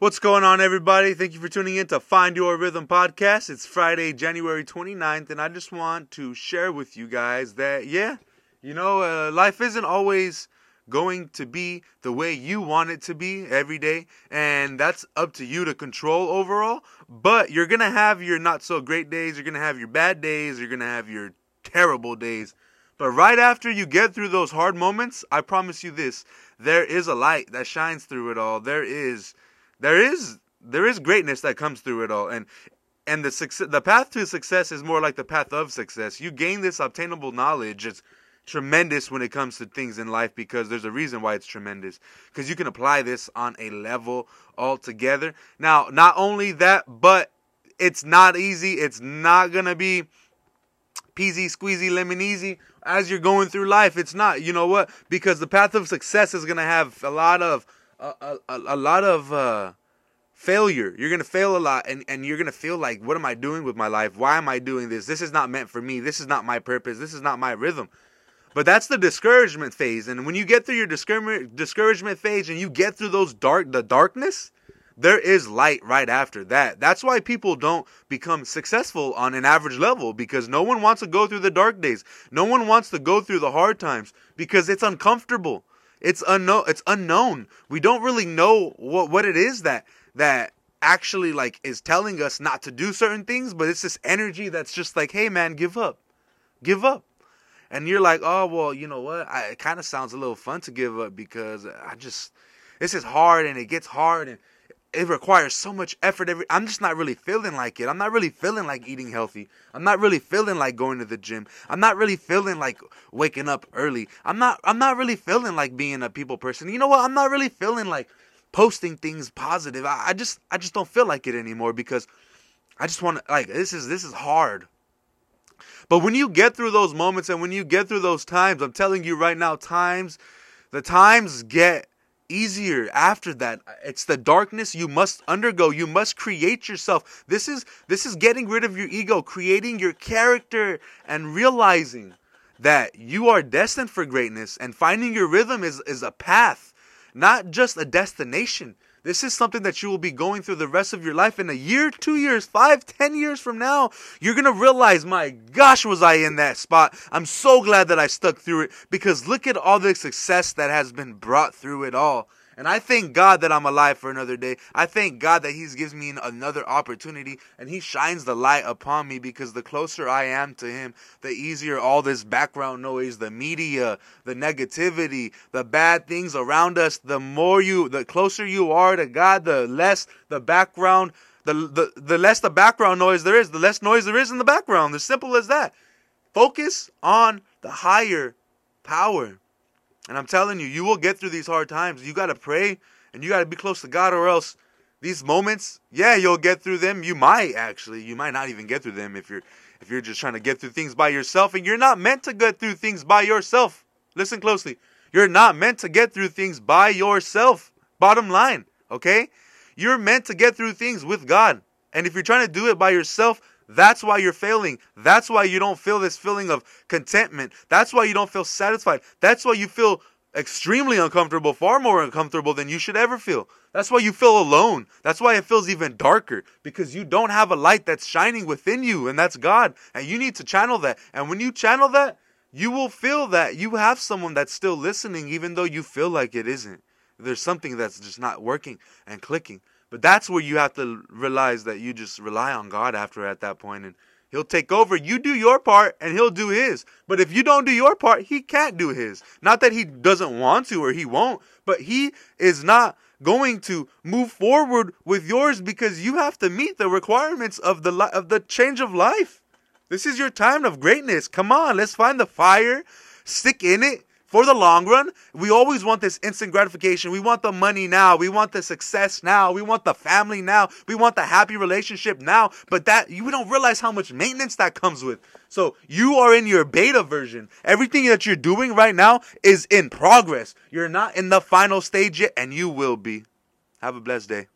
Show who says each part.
Speaker 1: What's going on, everybody? Thank you for tuning in to Find Your Rhythm podcast. It's Friday, January 29th, and I just want to share with you guys that, yeah, you know, uh, life isn't always going to be the way you want it to be every day, and that's up to you to control overall. But you're going to have your not so great days, you're going to have your bad days, you're going to have your terrible days. But right after you get through those hard moments, I promise you this there is a light that shines through it all. There is there is there is greatness that comes through it all. And and the success the path to success is more like the path of success. You gain this obtainable knowledge it's tremendous when it comes to things in life because there's a reason why it's tremendous. Because you can apply this on a level altogether. Now not only that but it's not easy. It's not gonna be peasy squeezy lemon easy as you're going through life. It's not. You know what? Because the path of success is gonna have a lot of a, a, a lot of uh, failure. You're gonna fail a lot, and, and you're gonna feel like, what am I doing with my life? Why am I doing this? This is not meant for me. This is not my purpose. This is not my rhythm. But that's the discouragement phase, and when you get through your discouragement discouragement phase, and you get through those dark the darkness, there is light right after that. That's why people don't become successful on an average level because no one wants to go through the dark days. No one wants to go through the hard times because it's uncomfortable. It's unknown. It's unknown. We don't really know what what it is that that actually like is telling us not to do certain things, but it's this energy that's just like, hey man, give up, give up. And you're like, oh well, you know what? I, it kind of sounds a little fun to give up because I just this is hard and it gets hard and it requires so much effort every I'm just not really feeling like it. I'm not really feeling like eating healthy. I'm not really feeling like going to the gym. I'm not really feeling like waking up early. I'm not I'm not really feeling like being a people person. You know what? I'm not really feeling like posting things positive. I, I just I just don't feel like it anymore because I just want to like this is this is hard. But when you get through those moments and when you get through those times, I'm telling you right now, times the times get easier after that. It's the darkness you must undergo. You must create yourself. This is this is getting rid of your ego creating your character and realizing that you are destined for greatness and finding your rhythm is is a path not just a destination this is something that you will be going through the rest of your life. In a year, two years, five, ten years from now, you're going to realize, my gosh, was I in that spot. I'm so glad that I stuck through it because look at all the success that has been brought through it all. And I thank God that I'm alive for another day. I thank God that He's gives me another opportunity and He shines the light upon me because the closer I am to Him, the easier all this background noise, the media, the negativity, the bad things around us, the more you, the closer you are to God, the less the background, the, the, the less the background noise there is, the less noise there is in the background. As simple as that. Focus on the higher power. And I'm telling you, you will get through these hard times. You got to pray and you got to be close to God, or else these moments, yeah, you'll get through them. You might actually, you might not even get through them if you're if you're just trying to get through things by yourself. And you're not meant to get through things by yourself. Listen closely. You're not meant to get through things by yourself. Bottom line, okay? You're meant to get through things with God. And if you're trying to do it by yourself, that's why you're failing. That's why you don't feel this feeling of contentment. That's why you don't feel satisfied. That's why you feel extremely uncomfortable, far more uncomfortable than you should ever feel. That's why you feel alone. That's why it feels even darker because you don't have a light that's shining within you, and that's God. And you need to channel that. And when you channel that, you will feel that you have someone that's still listening, even though you feel like it isn't. There's something that's just not working and clicking. But that's where you have to realize that you just rely on God after at that point and He'll take over. You do your part and he'll do his. But if you don't do your part, he can't do his. Not that he doesn't want to or he won't, but he is not going to move forward with yours because you have to meet the requirements of the of the change of life. This is your time of greatness. Come on, let's find the fire, stick in it, for the long run, we always want this instant gratification. We want the money now. We want the success now. We want the family now. We want the happy relationship now. But that you don't realize how much maintenance that comes with. So you are in your beta version. Everything that you're doing right now is in progress. You're not in the final stage yet, and you will be. Have a blessed day.